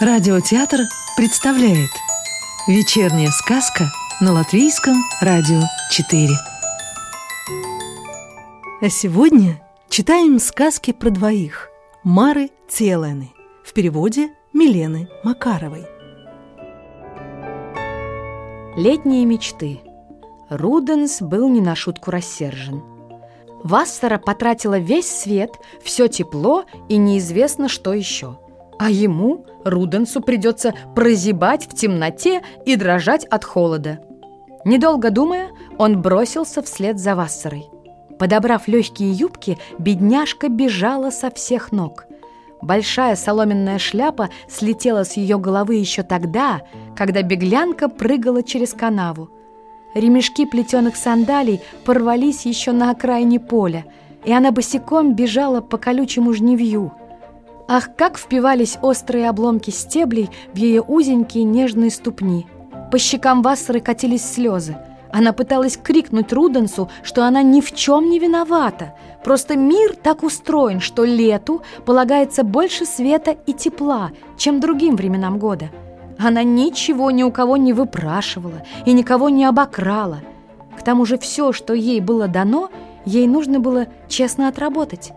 Радиотеатр представляет Вечерняя сказка на Латвийском радио 4 А сегодня читаем сказки про двоих Мары Целены В переводе Милены Макаровой. Летние мечты. Руденс был не на шутку рассержен. Вассера потратила весь свет, все тепло и неизвестно что еще – а ему, Руденсу, придется прозябать в темноте и дрожать от холода. Недолго думая, он бросился вслед за Вассерой. Подобрав легкие юбки, бедняжка бежала со всех ног. Большая соломенная шляпа слетела с ее головы еще тогда, когда беглянка прыгала через канаву. Ремешки плетеных сандалий порвались еще на окраине поля, и она босиком бежала по колючему жневью – Ах, как впивались острые обломки стеблей в ее узенькие нежные ступни. По щекам Вассеры катились слезы. Она пыталась крикнуть Руденсу, что она ни в чем не виновата. Просто мир так устроен, что лету полагается больше света и тепла, чем другим временам года. Она ничего ни у кого не выпрашивала и никого не обокрала. К тому же все, что ей было дано, ей нужно было честно отработать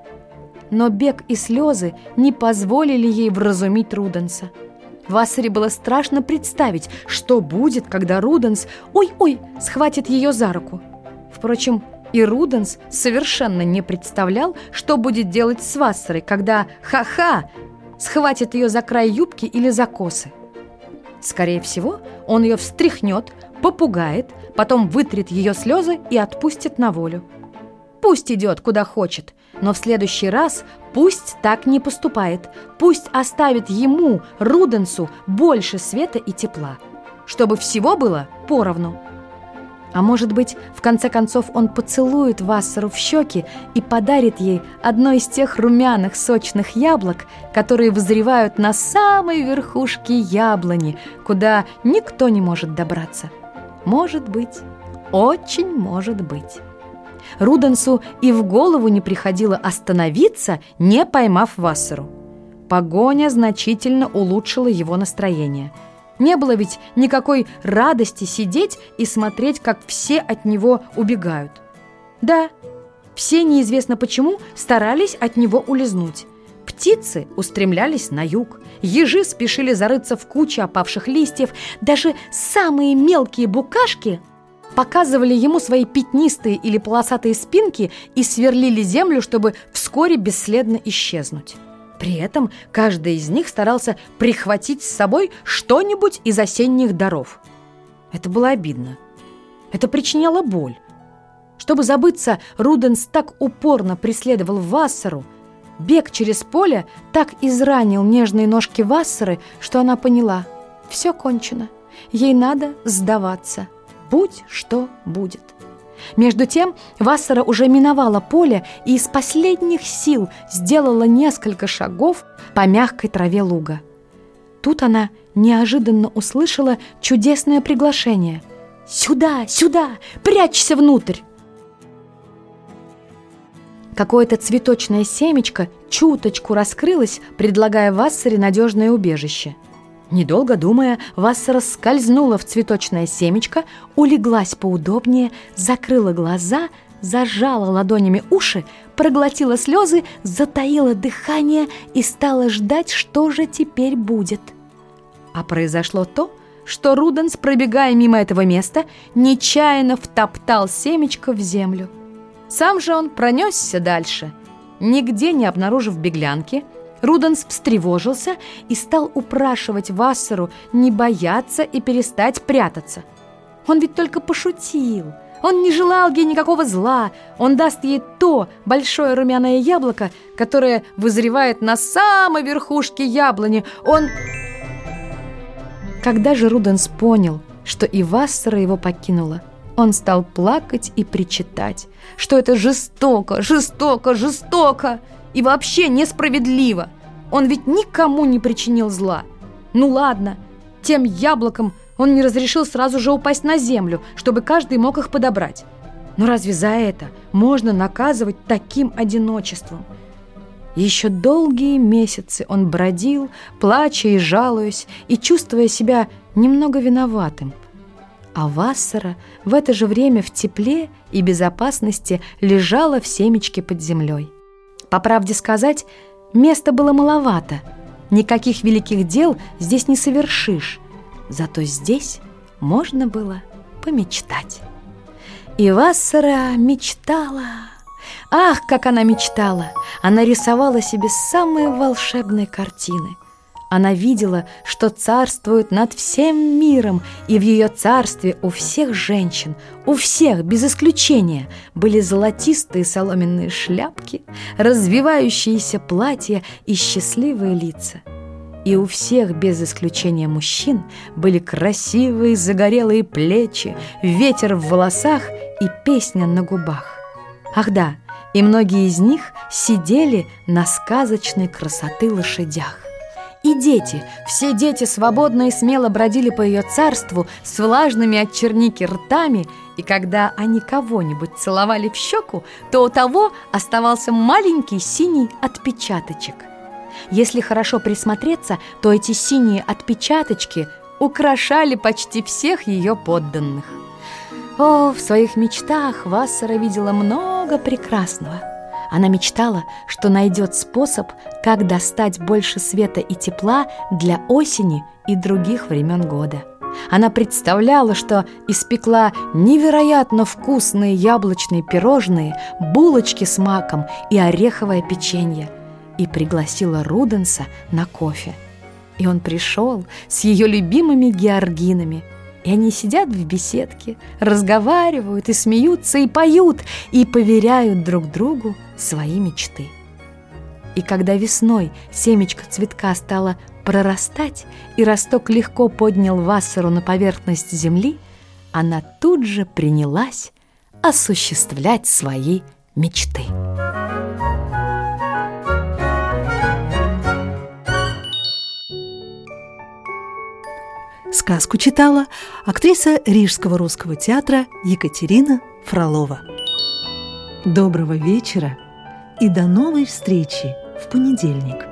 но бег и слезы не позволили ей вразумить Руденса. Вассаре было страшно представить, что будет, когда Руденс, ой-ой, схватит ее за руку. Впрочем, и Руденс совершенно не представлял, что будет делать с Вассерой, когда, ха-ха, схватит ее за край юбки или за косы. Скорее всего, он ее встряхнет, попугает, потом вытрет ее слезы и отпустит на волю. Пусть идет, куда хочет, но в следующий раз пусть так не поступает. Пусть оставит ему, Руденсу, больше света и тепла, чтобы всего было поровну. А может быть, в конце концов он поцелует Вассеру в щеки и подарит ей одно из тех румяных сочных яблок, которые вызревают на самой верхушке яблони, куда никто не может добраться. Может быть, очень может быть. Руденсу и в голову не приходило остановиться, не поймав Вассеру. Погоня значительно улучшила его настроение. Не было ведь никакой радости сидеть и смотреть, как все от него убегают. Да, все неизвестно почему старались от него улизнуть. Птицы устремлялись на юг, ежи спешили зарыться в кучу опавших листьев, даже самые мелкие букашки показывали ему свои пятнистые или полосатые спинки и сверлили землю, чтобы вскоре бесследно исчезнуть. При этом каждый из них старался прихватить с собой что-нибудь из осенних даров. Это было обидно. Это причиняло боль. Чтобы забыться, Руденс так упорно преследовал Вассеру. Бег через поле так изранил нежные ножки Вассеры, что она поняла – все кончено. Ей надо сдаваться – будь что будет. Между тем Вассера уже миновала поле и из последних сил сделала несколько шагов по мягкой траве луга. Тут она неожиданно услышала чудесное приглашение. «Сюда, сюда! Прячься внутрь!» Какое-то цветочное семечко чуточку раскрылось, предлагая Вассере надежное убежище – Недолго думая, Вассера скользнула в цветочное семечко, улеглась поудобнее, закрыла глаза, зажала ладонями уши, проглотила слезы, затаила дыхание и стала ждать, что же теперь будет. А произошло то, что Руденс, пробегая мимо этого места, нечаянно втоптал семечко в землю. Сам же он пронесся дальше, нигде не обнаружив беглянки – Руденс встревожился и стал упрашивать Вассеру не бояться и перестать прятаться. Он ведь только пошутил. Он не желал ей никакого зла. Он даст ей то большое румяное яблоко, которое вызревает на самой верхушке яблони. Он... Когда же Руденс понял, что и Вассера его покинула, он стал плакать и причитать, что это жестоко, жестоко, жестоко и вообще несправедливо. Он ведь никому не причинил зла. Ну ладно, тем яблоком он не разрешил сразу же упасть на землю, чтобы каждый мог их подобрать. Но разве за это можно наказывать таким одиночеством? Еще долгие месяцы он бродил, плача и жалуясь, и чувствуя себя немного виноватым. А Вассера в это же время в тепле и безопасности лежала в семечке под землей. По правде сказать, места было маловато. Никаких великих дел здесь не совершишь. Зато здесь можно было помечтать. И Вассера мечтала. Ах, как она мечтала! Она рисовала себе самые волшебные картины. Она видела, что царствует над всем миром, и в ее царстве у всех женщин, у всех, без исключения, были золотистые соломенные шляпки, развивающиеся платья и счастливые лица. И у всех, без исключения мужчин, были красивые загорелые плечи, ветер в волосах и песня на губах. Ах да, и многие из них сидели на сказочной красоты лошадях. И дети, все дети свободно и смело бродили по ее царству с влажными от черники ртами, и когда они кого-нибудь целовали в щеку, то у того оставался маленький синий отпечаточек. Если хорошо присмотреться, то эти синие отпечаточки украшали почти всех ее подданных. О, в своих мечтах Вассера видела много прекрасного. Она мечтала, что найдет способ, как достать больше света и тепла для осени и других времен года. Она представляла, что испекла невероятно вкусные яблочные пирожные, булочки с маком и ореховое печенье и пригласила Руденса на кофе. И он пришел с ее любимыми георгинами – и они сидят в беседке, разговаривают и смеются, и поют, и поверяют друг другу свои мечты. И когда весной семечко цветка стало прорастать, и росток легко поднял Вассеру на поверхность земли, она тут же принялась осуществлять свои мечты. Сказку читала актриса Рижского русского театра Екатерина Фролова. Доброго вечера и до новой встречи в понедельник.